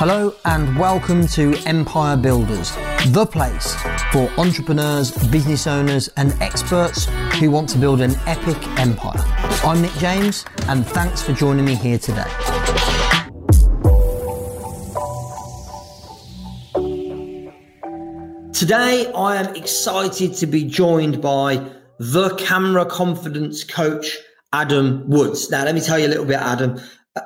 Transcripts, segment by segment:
Hello and welcome to Empire Builders, the place for entrepreneurs, business owners, and experts who want to build an epic empire. I'm Nick James, and thanks for joining me here today. Today, I am excited to be joined by the camera confidence coach, Adam Woods. Now, let me tell you a little bit, Adam.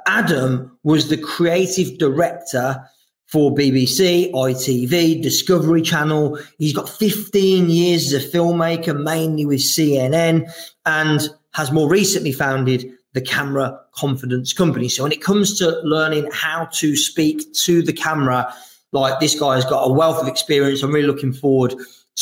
Adam was the creative director for BBC, ITV, Discovery Channel. He's got 15 years as a filmmaker, mainly with CNN, and has more recently founded the Camera Confidence Company. So when it comes to learning how to speak to the camera, like this guy has got a wealth of experience. I'm really looking forward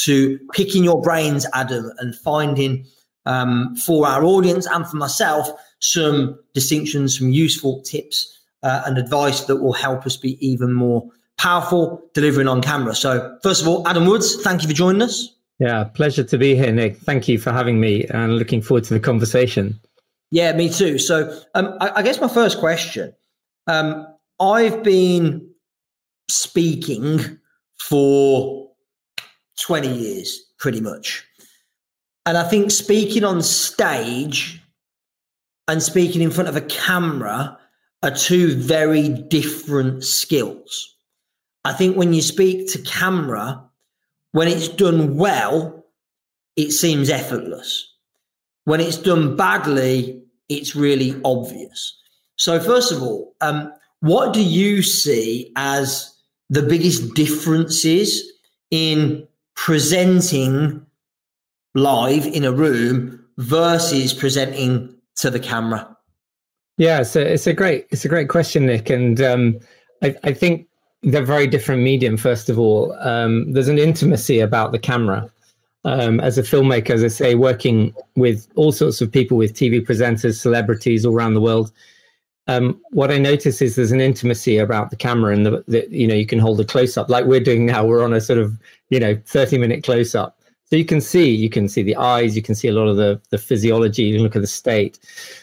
to picking your brains, Adam, and finding um, for our audience and for myself some distinctions, some useful tips uh, and advice that will help us be even more powerful delivering on camera. So, first of all, Adam Woods, thank you for joining us. Yeah, pleasure to be here, Nick. Thank you for having me and looking forward to the conversation. Yeah, me too. So, um, I, I, guess my first question um, I've been speaking for 20 years, pretty much. And I think speaking on stage and speaking in front of a camera are two very different skills. I think when you speak to camera, when it's done well, it seems effortless. When it's done badly, it's really obvious. So, first of all, um, what do you see as the biggest differences in presenting live in a room versus presenting to the camera? Yeah, so it's a great it's a great question, Nick, and um, I, I, think they're very different medium. First of all, um, there's an intimacy about the camera. Um, as a filmmaker, as I say, working with all sorts of people, with TV presenters, celebrities all around the world, um, what I notice is there's an intimacy about the camera, and the you know you can hold a close up like we're doing now. We're on a sort of you know 30 minute close up, so you can see, you can see the eyes, you can see a lot of the, the physiology, you look at the state.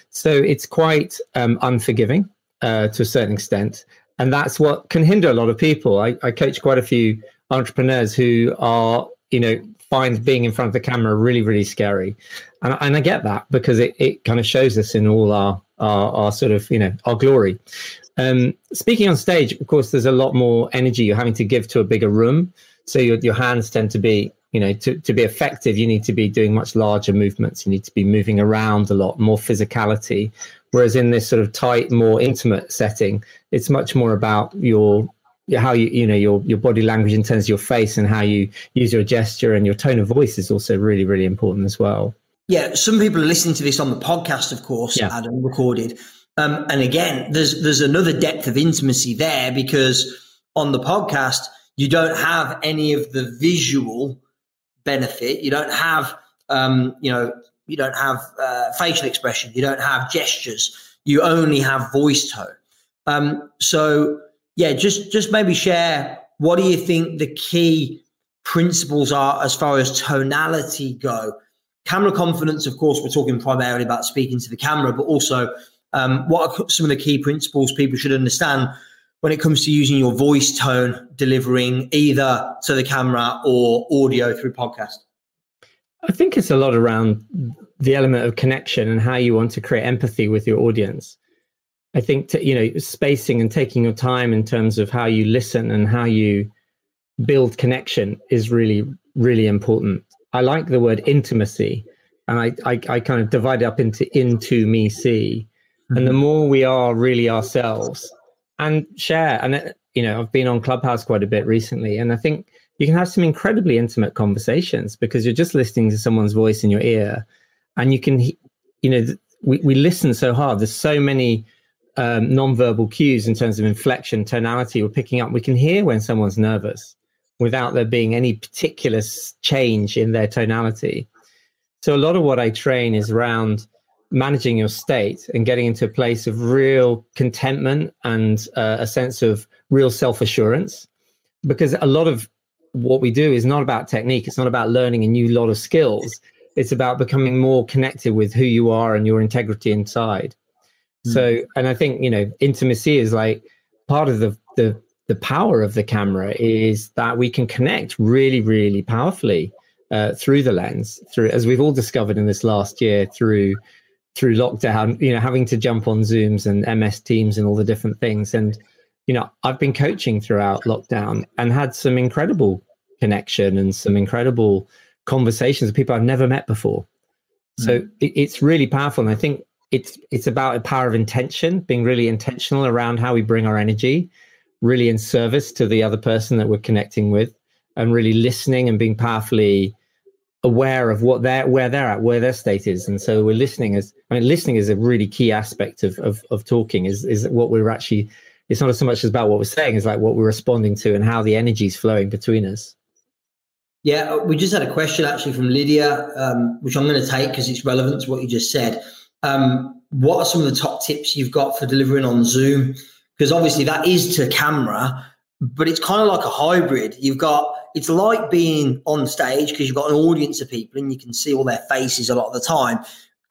So it's quite um, unforgiving uh, to a certain extent. And that's what can hinder a lot of people. I, I coach quite a few entrepreneurs who are, you know, find being in front of the camera really, really scary. And, and I get that because it, it kind of shows us in all our, our, our sort of, you know, our glory. Um, speaking on stage, of course, there's a lot more energy you're having to give to a bigger room. So your, your hands tend to be you know to, to be effective you need to be doing much larger movements. You need to be moving around a lot more physicality. Whereas in this sort of tight more intimate setting it's much more about your how you you know your your body language in terms of your face and how you use your gesture and your tone of voice is also really really important as well. Yeah some people are listening to this on the podcast of course yeah. adam recorded. Um, and again there's there's another depth of intimacy there because on the podcast you don't have any of the visual benefit. You don't have, um, you know, you don't have uh, facial expression. You don't have gestures. You only have voice tone. Um, so yeah, just just maybe share what do you think the key principles are as far as tonality go. Camera confidence, of course, we're talking primarily about speaking to the camera, but also um, what are some of the key principles people should understand when it comes to using your voice tone delivering either to the camera or audio through podcast? I think it's a lot around the element of connection and how you want to create empathy with your audience. I think to, you know spacing and taking your time in terms of how you listen and how you build connection is really really important. I like the word intimacy, and I I, I kind of divide it up into into me see, and the mm-hmm. more we are really ourselves, and share. And, uh, you know, I've been on Clubhouse quite a bit recently, and I think you can have some incredibly intimate conversations because you're just listening to someone's voice in your ear and you can, you know, we, we listen so hard. There's so many um, non-verbal cues in terms of inflection, tonality we're picking up. We can hear when someone's nervous without there being any particular change in their tonality. So a lot of what I train is around managing your state and getting into a place of real contentment and uh, a sense of real self assurance. Because a lot of what we do is not about technique, it's not about learning a new lot of skills. It's about becoming more connected with who you are and your integrity inside. Mm. So, and I think, you know, intimacy is like part of the, the the power of the camera is that we can connect really, really powerfully uh, through the lens, through as we've all discovered in this last year through through lockdown. You know, having to jump on Zooms and MS Teams and all the different things. And you know, I've been coaching throughout lockdown and had some incredible connection and some incredible conversations with people I've never met before. So mm. it, it's really powerful, and I think it's it's about a power of intention, being really intentional around how we bring our energy, really in service to the other person that we're connecting with, and really listening and being powerfully aware of what they're where they're at, where their state is. And so we're listening as I mean, listening is a really key aspect of of, of talking. Is is what we're actually. It's not so much as about what we're saying; it's like what we're responding to and how the energy is flowing between us. Yeah, we just had a question actually from Lydia, um, which I'm going to take because it's relevant to what you just said. Um, what are some of the top tips you've got for delivering on Zoom? Because obviously that is to camera, but it's kind of like a hybrid. You've got it's like being on stage because you've got an audience of people and you can see all their faces a lot of the time,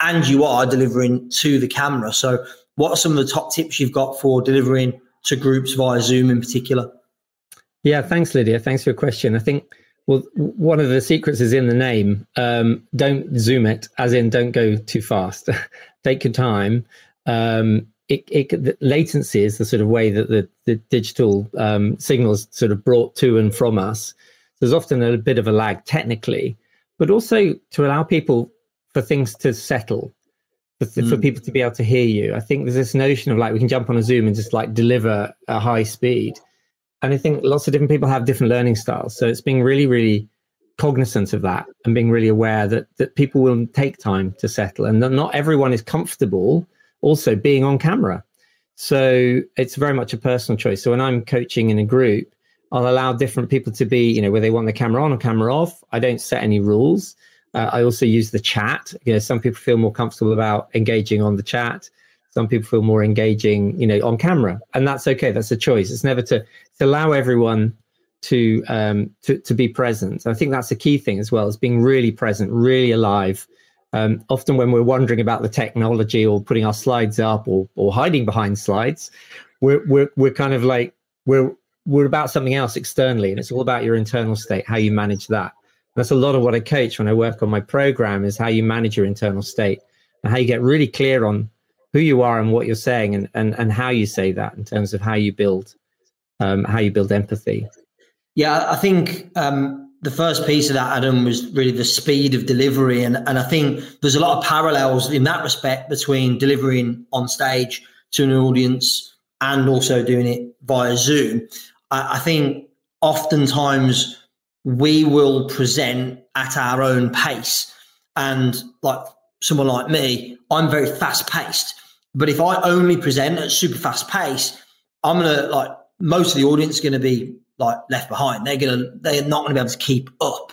and you are delivering to the camera. So, what are some of the top tips you've got for delivering to groups via Zoom in particular? Yeah, thanks, Lydia. Thanks for your question. I think well, one of the secrets is in the name. Um, don't zoom it, as in don't go too fast. Take your time. Um, it, it, latency is the sort of way that the, the digital um, signals sort of brought to and from us. There's often a bit of a lag technically, but also to allow people for things to settle, for, mm. for people to be able to hear you. I think there's this notion of like we can jump on a Zoom and just like deliver a high speed and I think lots of different people have different learning styles. So it's being really, really cognizant of that and being really aware that that people will take time to settle and that not everyone is comfortable also being on camera. So it's very much a personal choice. So when I'm coaching in a group, I'll allow different people to be, you know, where they want the camera on or camera off. I don't set any rules. Uh, I also use the chat. You know, some people feel more comfortable about engaging on the chat. Some people feel more engaging, you know, on camera, and that's okay. That's a choice. It's never to, to allow everyone to um to, to be present. I think that's a key thing as well, is being really present, really alive. Um, often when we're wondering about the technology or putting our slides up or or hiding behind slides, we're we're we're kind of like we're we're about something else externally, and it's all about your internal state, how you manage that. that's a lot of what I coach when I work on my program is how you manage your internal state and how you get really clear on who you are and what you're saying and, and, and how you say that in terms of how you build um, how you build empathy. Yeah, I think um, the first piece of that, Adam, was really the speed of delivery. And, and I think there's a lot of parallels in that respect between delivering on stage to an audience and also doing it via Zoom. I, I think oftentimes we will present at our own pace. And like someone like me, I'm very fast paced. But if I only present at super fast pace, I'm gonna like most of the audience are gonna be like left behind. They're gonna they're not gonna be able to keep up.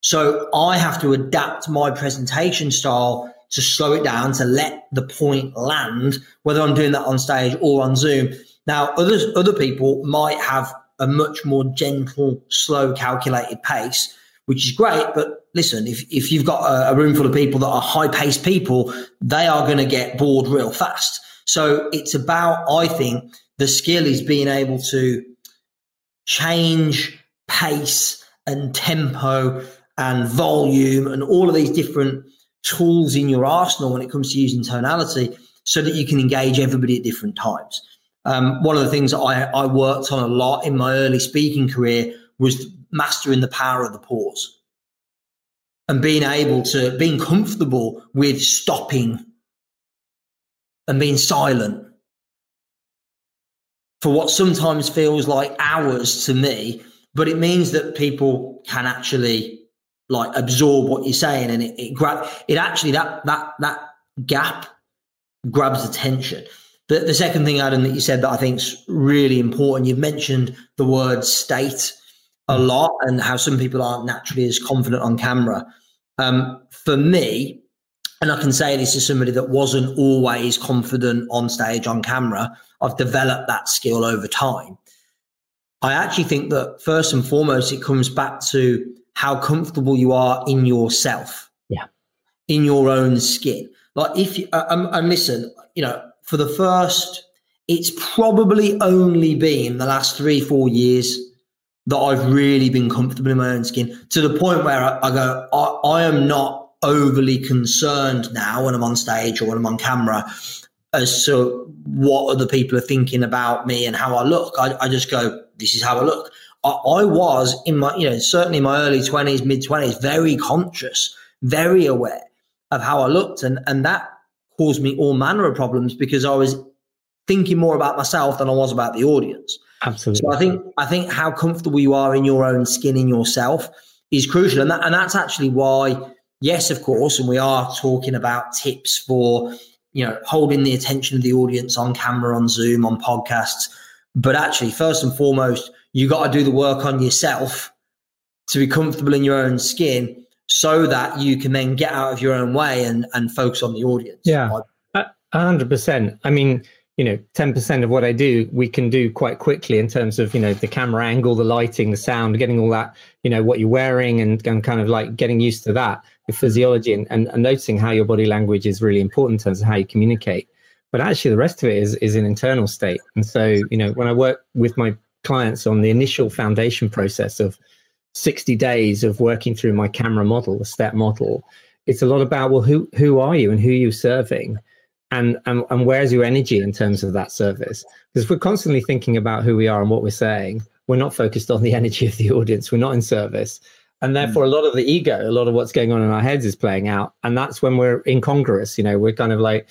So I have to adapt my presentation style to slow it down to let the point land, whether I'm doing that on stage or on Zoom. Now, others other people might have a much more gentle, slow, calculated pace which is great. But listen, if, if you've got a, a room full of people that are high paced people, they are going to get bored real fast. So it's about, I think, the skill is being able to change pace and tempo and volume and all of these different tools in your arsenal when it comes to using tonality so that you can engage everybody at different times. Um, one of the things I, I worked on a lot in my early speaking career was mastering the power of the pause and being able to being comfortable with stopping and being silent for what sometimes feels like hours to me but it means that people can actually like absorb what you're saying and it, it grab it actually that that that gap grabs attention the, the second thing adam that you said that i think is really important you've mentioned the word state a lot and how some people aren't naturally as confident on camera. Um, for me, and I can say this as somebody that wasn't always confident on stage on camera, I've developed that skill over time. I actually think that first and foremost, it comes back to how comfortable you are in yourself. Yeah. In your own skin. Like if you, uh, um, and listen, you know, for the first it's probably only been the last three, four years that I've really been comfortable in my own skin to the point where I, I go, I, I am not overly concerned now when I'm on stage or when I'm on camera as to what other people are thinking about me and how I look. I, I just go, this is how I look. I, I, was in my, you know, certainly in my early 20s, mid 20s, very conscious, very aware of how I looked. And, and that caused me all manner of problems because I was thinking more about myself than I was about the audience. Absolutely. So I think I think how comfortable you are in your own skin in yourself is crucial, and that, and that's actually why, yes, of course, and we are talking about tips for you know holding the attention of the audience on camera, on Zoom, on podcasts. But actually, first and foremost, you got to do the work on yourself to be comfortable in your own skin, so that you can then get out of your own way and and focus on the audience. Yeah, hundred percent. I mean you know 10% of what i do we can do quite quickly in terms of you know the camera angle the lighting the sound getting all that you know what you're wearing and, and kind of like getting used to that your physiology and, and, and noticing how your body language is really important in terms of how you communicate. But actually the rest of it is is an internal state. And so you know when i work with my clients on the initial foundation process of 60 days of working through my camera model the step model it's a lot about well who who are you and who are you serving? And, and and where's your energy in terms of that service? Because we're constantly thinking about who we are and what we're saying we're not focused on the energy of the audience. We're not in service and therefore hmm. a lot of the ego a lot of what's going on in our heads is playing out and that's when we're incongruous you know we're kind of like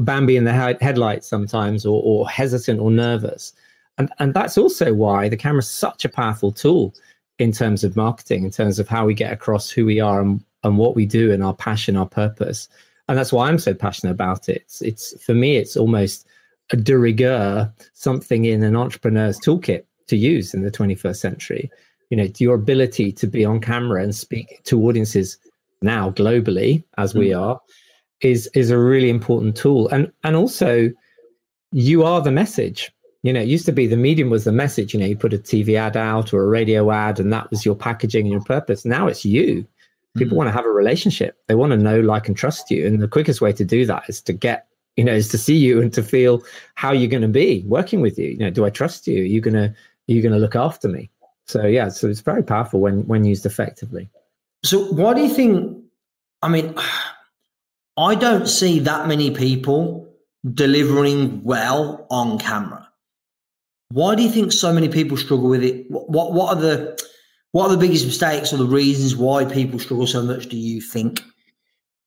bambi in the headlights sometimes or, or hesitant or nervous and and that's also why the camera is such a powerful tool in terms of marketing in terms of how we get across who we are and, and what we do and our passion our purpose and that's why I'm so passionate about it. It's, it's for me, it's almost a de rigueur, something in an entrepreneur's toolkit to use in the 21st century. You know, your ability to be on camera and speak to audiences now globally, as we mm. are, is is a really important tool. And and also, you are the message. You know, it used to be the medium was the message. You know, you put a TV ad out or a radio ad, and that was your packaging and your purpose. Now it's you people mm-hmm. want to have a relationship they want to know like and trust you and the quickest way to do that is to get you know is to see you and to feel how you're going to be working with you you know do i trust you are you going to are you going to look after me so yeah so it's very powerful when when used effectively so why do you think i mean i don't see that many people delivering well on camera why do you think so many people struggle with it what what are the what are the biggest mistakes or the reasons why people struggle so much, do you think?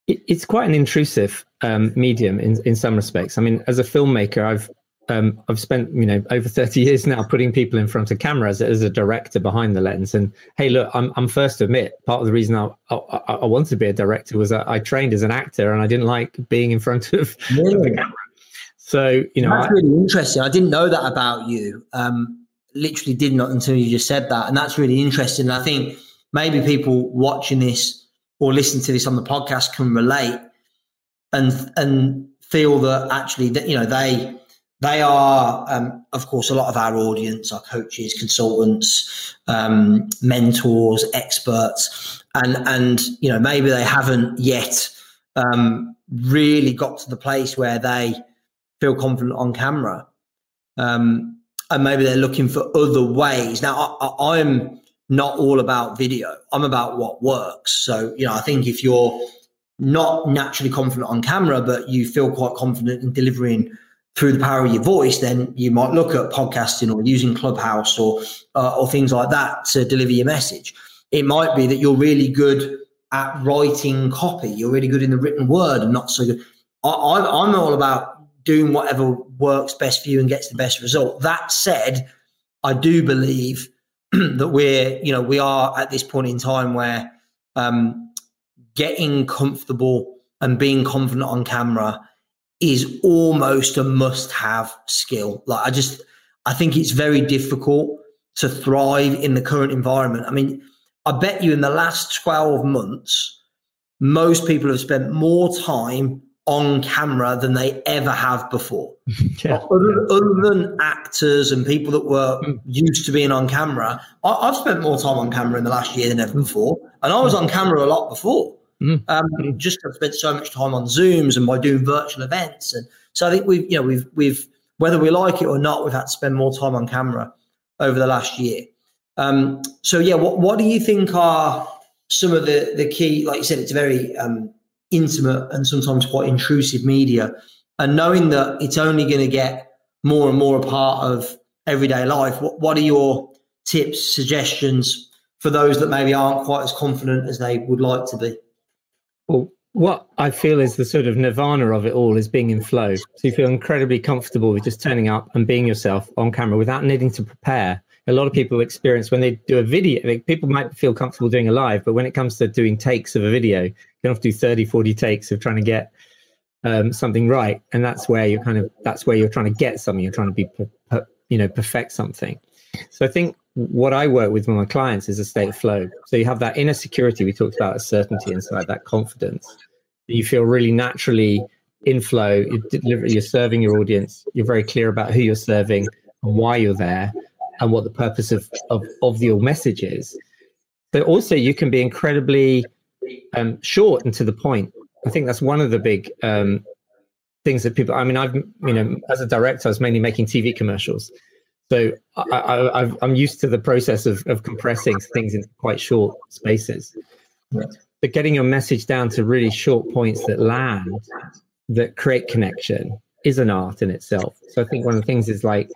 It, it's quite an intrusive um, medium in, in some respects. I mean, as a filmmaker, I've um, I've spent you know over 30 years now putting people in front of cameras as, a director behind the lens. And hey, look, I'm I'm first to admit part of the reason I I, I wanted to be a director was that I trained as an actor and I didn't like being in front of, really? of the camera. So you know, that's I, really interesting. I didn't know that about you. Um, literally did not until you just said that. And that's really interesting. I think maybe people watching this or listening to this on the podcast can relate and and feel that actually that you know they they are um, of course a lot of our audience our coaches consultants um, mentors experts and and you know maybe they haven't yet um, really got to the place where they feel confident on camera um, and maybe they're looking for other ways. Now, I, I'm not all about video. I'm about what works. So, you know, I think if you're not naturally confident on camera, but you feel quite confident in delivering through the power of your voice, then you might look at podcasting or using Clubhouse or uh, or things like that to deliver your message. It might be that you're really good at writing copy. You're really good in the written word and not so good. I, I'm all about doing whatever works best for you and gets the best result. That said, I do believe that we're, you know, we are at this point in time where um, getting comfortable and being confident on camera is almost a must-have skill. Like I just, I think it's very difficult to thrive in the current environment. I mean, I bet you in the last 12 months, most people have spent more time on camera than they ever have before. yeah. other, other, than actors and people that were mm. used to being on camera, I, have spent more time on camera in the last year than ever before. And I was on camera a lot before. Mm. Um, mm. Just I've spent so much time on Zooms and by doing virtual events. And so I think we've, you know, we've, we've whether we like it or not, we've had to spend more time on camera over the last year. Um, so yeah, what what do you think are some of the the key? Like you said, it's very um, intimate and sometimes quite intrusive media, and knowing that it's only going to get more and more a part of everyday life. What what are your tips, suggestions for those that maybe aren't quite as confident as they would like to be? Well, what I feel is the sort of nirvana of it all is being in flow. So you feel incredibly comfortable with just turning up and being yourself on camera without needing to prepare. A lot of people experience when they do a video, like people might feel comfortable doing a live, but when it comes to doing takes of a video, you have to do 30, 40 takes of trying to get um, something right. And that's where you're kind of, that's where you're trying to get something. You're trying to be, you know, perfect something. So I think what I work with with my clients is a state of flow. So you have that inner security we talked about, a certainty inside that confidence. You feel really naturally in flow. You're, serving your audience. You're very clear about who you're serving and why you're there, and what the purpose of of, of your message is. But also, you can be incredibly um, short and to the point. I think that's one of the big um, things that people. I mean, I've you know, as a director, I was mainly making TV commercials. So I, am used to the process of, of compressing things into quite short spaces. But getting your message down to really short points that land, that create connection, is an art in itself. So I think one of the things is like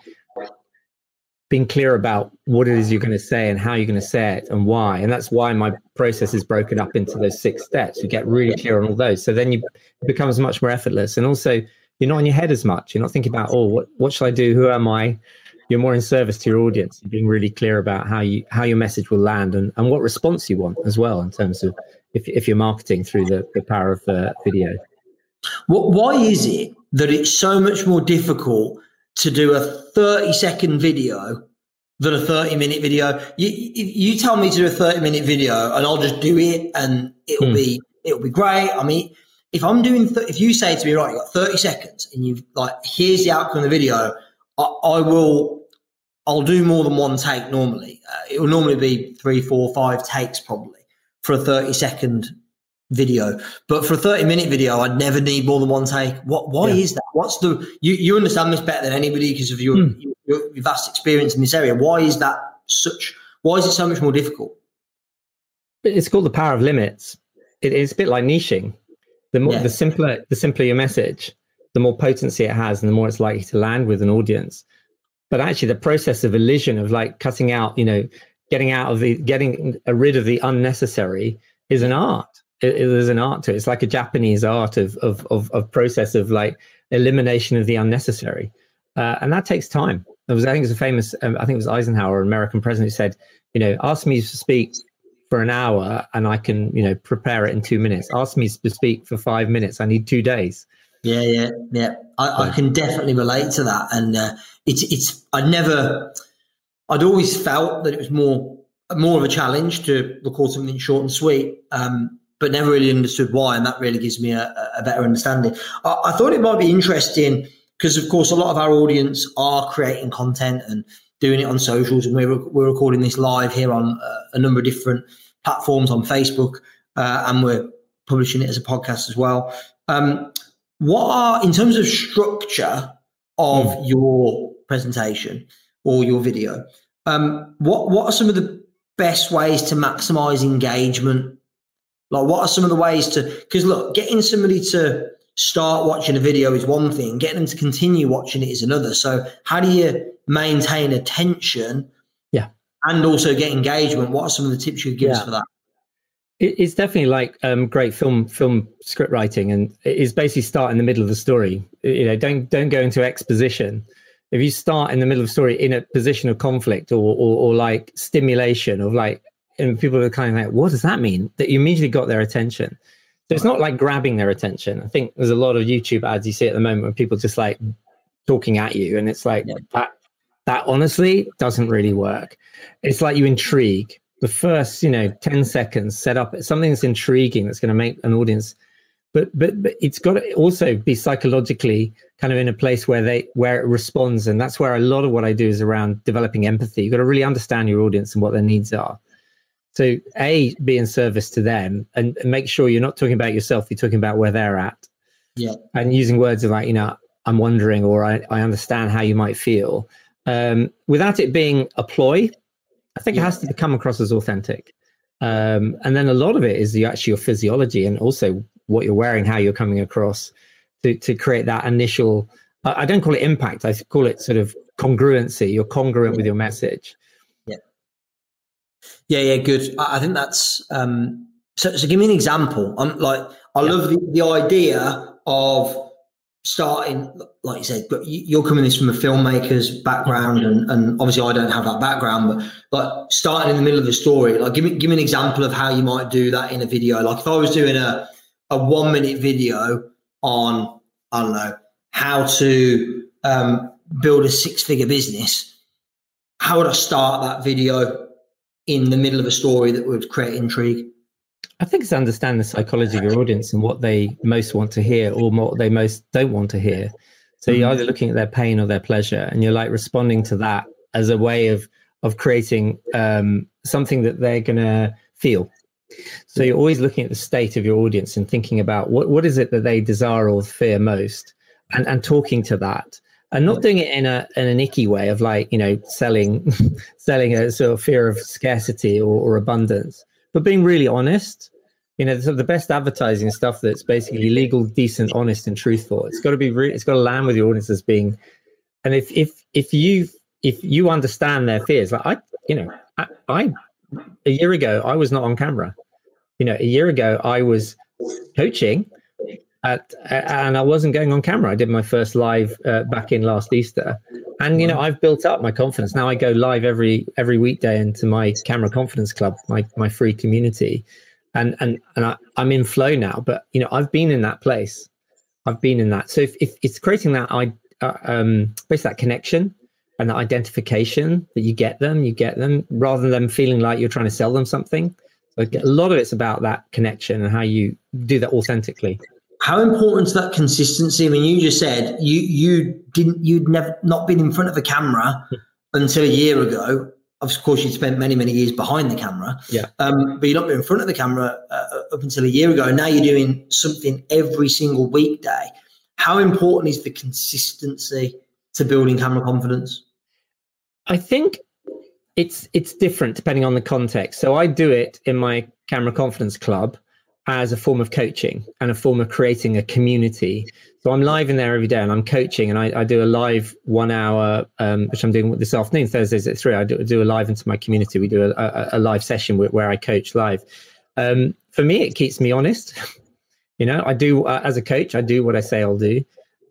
being clear about what it is you're going to say and how you're going to say it and why. And that's why my process is broken up into those six steps. You get really clear on all those. So then you it becomes much more effortless. And also you're not in your head as much. You're not thinking about, oh, what, what should I do? Who am I? You're more in service to your audience you're being really clear about how you how your message will land and, and what response you want as well in terms of if, if you're marketing through the, the power of uh, video. What, why is it that it's so much more difficult to do a 30 second video than a 30 minute video? You, you tell me to do a 30 minute video and i'll just do it and it'll hmm. be it'll be great. I mean if i'm doing th- if you say to me right you've got 30 seconds and you've like here's the outcome of the video I, I will I'll do more than one take normally. Uh, it will normally be three, four, five takes probably for a 30 second video. But for a 30 minute video, I'd never need more than one take. What, why yeah. is that? What's the, you, you understand this better than anybody because of your, mm. your, your vast experience in this area. Why is that such, why is it so much more difficult? It's called the power of limits. It, it's a bit like niching. The more, yeah. the simpler, the simpler your message, the more potency it has and the more it's likely to land with an audience but actually the process of elision of like cutting out you know getting out of the getting rid of the unnecessary is an art. It, it is an art to it. It's like a japanese art of of of, of process of like elimination of the unnecessary. Uh, and that takes time. There was i think it was a famous um, i think it was eisenhower an american president who said you know ask me to speak for an hour and i can you know prepare it in two minutes. Ask me to speak for five minutes. I need two days yeah, yeah, yeah. I, I can definitely relate to that, and uh, it's it's. I never. I'd always felt that it was more more of a challenge to record something short and sweet, um, but never really understood why, and that really gives me a, a better understanding. I, I thought it might be interesting because, of course, a lot of our audience are creating content and doing it on socials, and we're we're recording this live here on uh, a number of different platforms on Facebook, uh, and we're publishing it as a podcast as well. Um, what are in terms of structure of mm. your presentation or your video um, what what are some of the best ways to maximize engagement? Like what are some of the ways to because look getting somebody to start watching a video is one thing getting them to continue watching it is another. So how do you maintain attention yeah. and also get engagement? What are some of the tips you give yeah. us for that it's definitely like um, great film film script writing, and it's basically start in the middle of the story. You know, don't don't go into exposition. If you start in the middle of the story in a position of conflict or or, or like stimulation of like, and people are kind of like, what does that mean? That you immediately got their attention. So it's not like grabbing their attention. I think there's a lot of YouTube ads you see at the moment where people just like talking at you, and it's like yeah. that. That honestly doesn't really work. It's like you intrigue the first you know 10 seconds set up something that's intriguing that's going to make an audience. But but but it's got to also be psychologically kind of in a place where they where it responds. And that's where a lot of what i do is around developing empathy. You've got to really understand your audience and what their needs are. So a be in service to them and, and make sure you're not talking about yourself you're talking about where they're at. Yeah. And using words of like you know I'm wondering or I, I understand how you might feel. Um, without it being a ploy, I think yeah. it has to come across as authentic. Um, and then a lot of it is the actual your physiology and also what you're wearing, how you're coming across to, to create that initial, I don't call it impact, I call it sort of congruency. You're congruent with your message. Yeah. Yeah, yeah, good. I, I think that's, um, so, so give me an example. I'm like, I yeah. love the, the idea of starting, like you said, but you're coming this from a filmmaker's background, and, and obviously I don't have that background, but like starting in the middle of the story, like give me give me an example of how you might do that in a video. Like if I was doing a a one minute video on I don't know how to um, build a six figure business, how would I start that video in the middle of a story that would create intrigue? I think it's understand the psychology of your audience and what they most want to hear or what they most don't want to hear. So you're mm-hmm. either looking at their pain or their pleasure, and you're like responding to that as a way of of creating um, something that they're gonna feel. So you're always looking at the state of your audience and thinking about what what is it that they desire or fear most, and and talking to that, and not doing it in a in an icky way of like you know selling selling a sort of fear of scarcity or, or abundance, but being really honest you know, the best advertising stuff that's basically legal, decent, honest, and truthful. It's got to be, re- it's got to land with the audience as being, and if if if you if you understand their fears, like I, you know, I, I a year ago I was not on camera. You know, a year ago I was coaching at, and I wasn't going on camera. I did my first live uh, back in last Easter, and you know I've built up my confidence. Now I go live every every weekday into my camera confidence club, my my free community, and and and I, am in flow now. But you know, I've been in that place. I've been in that. So if, if it's creating that, I uh, um, basically that connection and that identification that you get them, you get them rather than them feeling like you're trying to sell them something. So a lot of it's about that connection and how you do that authentically. How important is that consistency? I mean, you just said you you didn't you'd never not been in front of a camera hmm. until a year ago of course, you spent many, many years behind the camera. Yeah. Um, but you're not been in front of the camera uh, up until a year ago. Now you're doing something every single weekday. How important is the consistency to building camera confidence? I think it's it's different depending on the context. So I do it in my camera confidence club as a form of coaching and a form of creating a community. So I'm live in there every day and I'm coaching and I, I do a live one hour, um, which I'm doing this afternoon, Thursdays at three. I do, do a live into my community. We do a, a, a live session where, where, I coach live. Um, for me, it keeps me honest. you know, I do, uh, as a coach, I do what I say I'll do.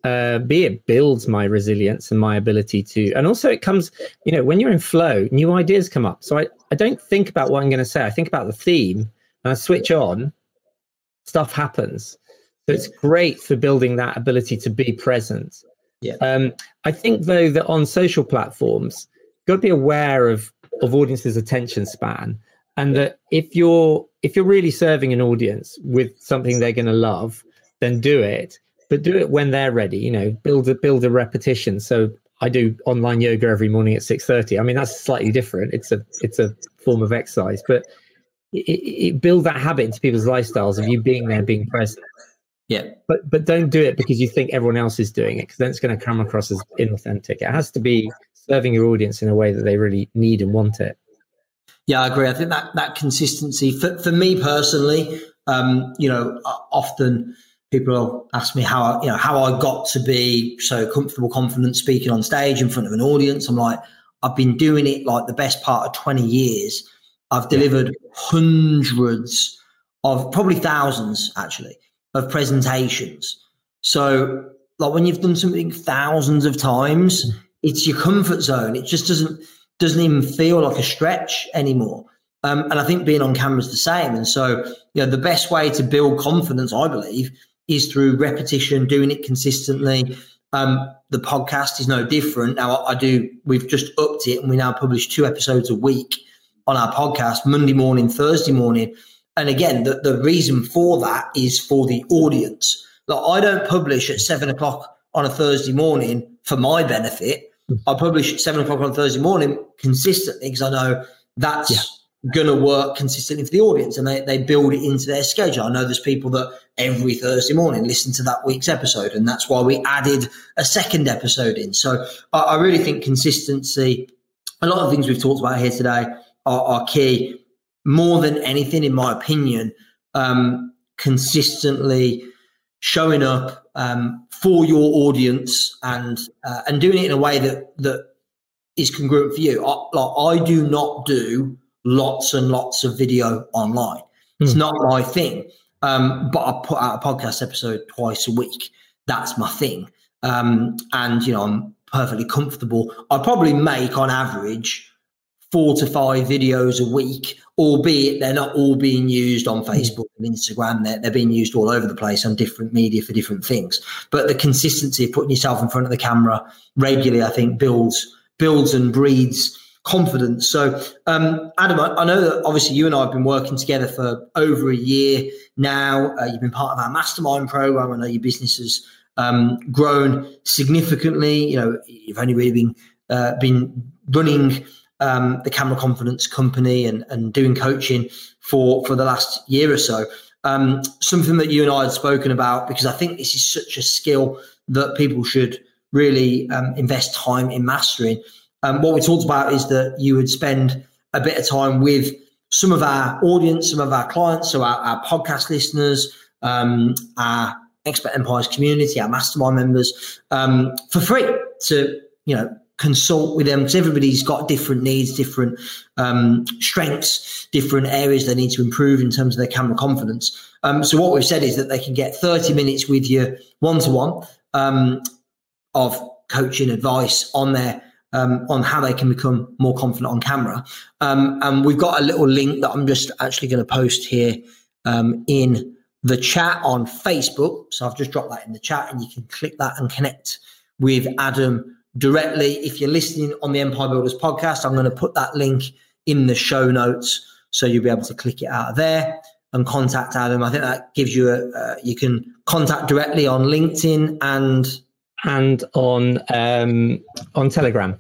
Uh, B, it builds my resilience and my ability to, and also it comes, you know, when you're in flow, new ideas come up. So I, I don't think about what I'm going to say. I think about the theme and I switch on stuff happens. So it's great for building that ability to be present. Yeah. Um, I think though that on social platforms, you've got to be aware of of audiences' attention span, and that if you're if you're really serving an audience with something they're going to love, then do it. But do it when they're ready. You know, build a build a repetition. So I do online yoga every morning at six thirty. I mean, that's slightly different. It's a it's a form of exercise, but it, it build that habit into people's lifestyles of you being there, being present. Yeah. But but don't do it because you think everyone else is doing it because then it's going to come across as inauthentic. It has to be serving your audience in a way that they really need and want it. Yeah, I agree. I think that that consistency for for me personally, um, you know, often people ask me how I, you know how I got to be so comfortable, confident speaking on stage in front of an audience. I'm like, I've been doing it like the best part of 20 years I've delivered hundreds of probably thousands actually of presentations. So like when you've done something thousands of times, it's your comfort zone. It just doesn't doesn't even feel like a stretch anymore. Um, and I think being on camera is the same. And so, you know, the best way to build confidence, I believe, is through repetition, doing it consistently. Um, the podcast is no different. Now, I do, we've just upped it and we now publish two episodes a week on our podcast Monday morning, Thursday morning. And again, the, the reason for that is for the audience. Like I don't publish at seven o'clock on a Thursday morning for my benefit. Hmm. I publish at seven o'clock on Thursday morning consistently because I know that's yeah. going to work consistently for the audience and they, they build it into their schedule. I know there's people that every Thursday morning listen to that week's episode, and that's why we added a second episode in. So I, I really think consistency, a lot of things we've talked about here today are, are key. More than anything, in my opinion, um, consistently showing up um, for your audience and uh, and doing it in a way that that is congruent for you. I, like I do not do lots and lots of video online. It's hmm. not my thing. Um, but I put out a podcast episode twice a week. That's my thing. Um, and you know, I'm perfectly comfortable. I probably make on average four to five videos a week, albeit they're not all being used on hmm. Facebook and Instagram. They're, they're being used all over the place on different media for different things. But the consistency of putting yourself in front of the camera regularly, I think, builds builds and breeds confidence. So, um, Adam, I, I, know that obviously you and I have been working together for over a year now. Uh, you've been part of our mastermind program. I know your business has um, grown significantly. You know, you've only really been uh, been running um, the Camera Confidence Company and, and doing coaching for for the last year or so. Um, something that you and I had spoken about because I think this is such a skill that people should really um, invest time in mastering. Um, what we talked about is that you would spend a bit of time with some of our audience, some of our clients, so our, our podcast listeners, um, our Expert Empires community, our mastermind members, um, for free to you know consult with them because everybody's got different needs, different um, strengths, different areas they need to improve in terms of their camera confidence. Um, so what we've said is that they can get 30 minutes with you one to one of coaching advice on there um, on how they can become more confident on camera. Um, and we've got a little link that I'm just actually going to post here um, in the chat on Facebook. So I've just dropped that in the chat, and you can click that and connect with Adam directly. If you're listening on the Empire Builders podcast, I'm going to put that link in the show notes, so you'll be able to click it out of there and contact Adam. I think that gives you a uh, you can contact directly on LinkedIn and and on um, on Telegram.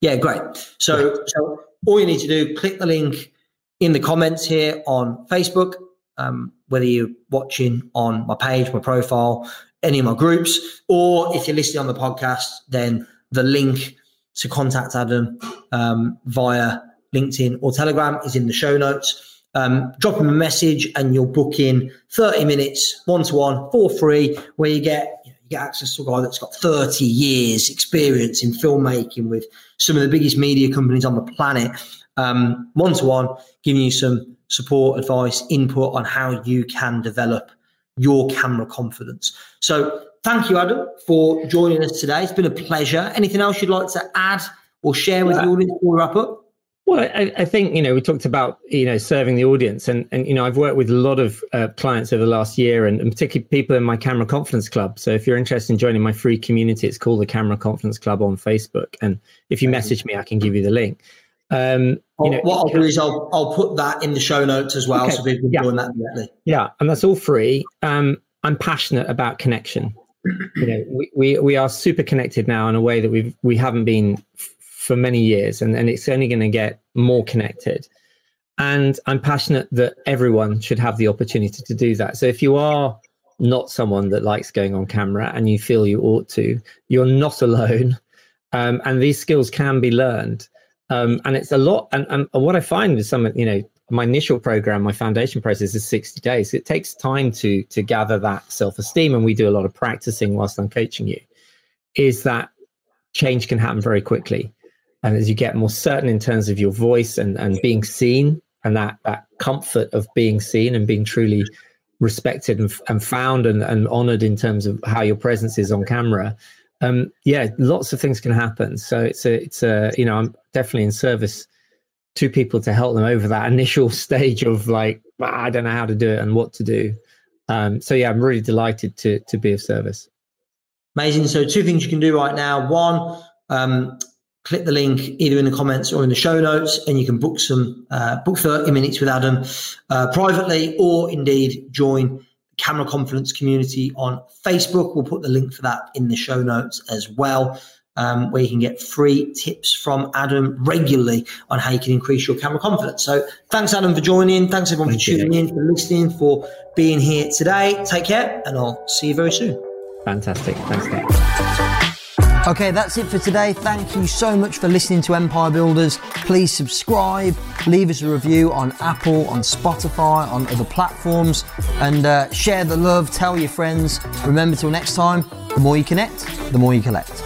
Yeah, great. So, so all you need to do, click the link in the comments here on Facebook. Um, whether you're watching on my page, my profile, any of my groups, or if you're listening on the podcast, then the link to contact Adam um, via LinkedIn or Telegram is in the show notes. Um, drop him a message and you'll book in 30 minutes one to one for free, where you get you get access to a guy that's got 30 years experience in filmmaking with some of the biggest media companies on the planet, one to one, giving you some support, advice, input on how you can develop your camera confidence. So, thank you, Adam, for joining us today. It's been a pleasure. Anything else you'd like to add or share with yeah. the audience before we wrap up? Well, I, I, think you know we talked about you know serving the audience, and and you know I've worked with a lot of uh, clients over the last year, and, and, particularly people in my Camera Confidence Club. So if you're interested in joining my free community, it's called the Camera Confidence Club on Facebook, and if you message me, I can give you the link. Um, you know, what I'll do is I'll I'll put that in the show notes as well, okay. so people can yeah. join that directly. Yeah, and that's all free. Um, I'm passionate about connection. You know, we, we we are super connected now in a way that we've we haven't been for many years and, and it's only going to get more connected. And I'm passionate that everyone should have the opportunity to do that. So if you are not someone that likes going on camera and you feel you ought to, you're not alone. Um, and these skills can be learned. Um, and it's a lot. And, and what I find with some, you know, my initial program, my foundation process is 60 days. It takes time to to gather that self-esteem, and we do a lot of practicing whilst I'm coaching you. Is that change can happen very quickly and as you get more certain in terms of your voice and, and being seen and that that comfort of being seen and being truly respected and, and found and, and honored in terms of how your presence is on camera um yeah lots of things can happen so it's a it's a you know i'm definitely in service to people to help them over that initial stage of like i don't know how to do it and what to do um so yeah i'm really delighted to to be of service amazing so two things you can do right now one um, click the link either in the comments or in the show notes, and you can book some uh, book 30 minutes with Adam uh, privately, or indeed join Camera Confidence community on Facebook. We'll put the link for that in the show notes as well. Um, where you can get free tips from Adam regularly on how you can increase your camera confidence. So thanks, Adam, for joining. Thanks, everyone, Thank for tuning you. in, for listening, for being here today. Take care, and I'll see you very soon. Fantastic. Thanks, Nick. Okay, that's it for today. Thank you so much for listening to Empire Builders. Please subscribe, leave us a review on Apple, on Spotify, on other platforms, and uh, share the love. Tell your friends. Remember, till next time, the more you connect, the more you collect.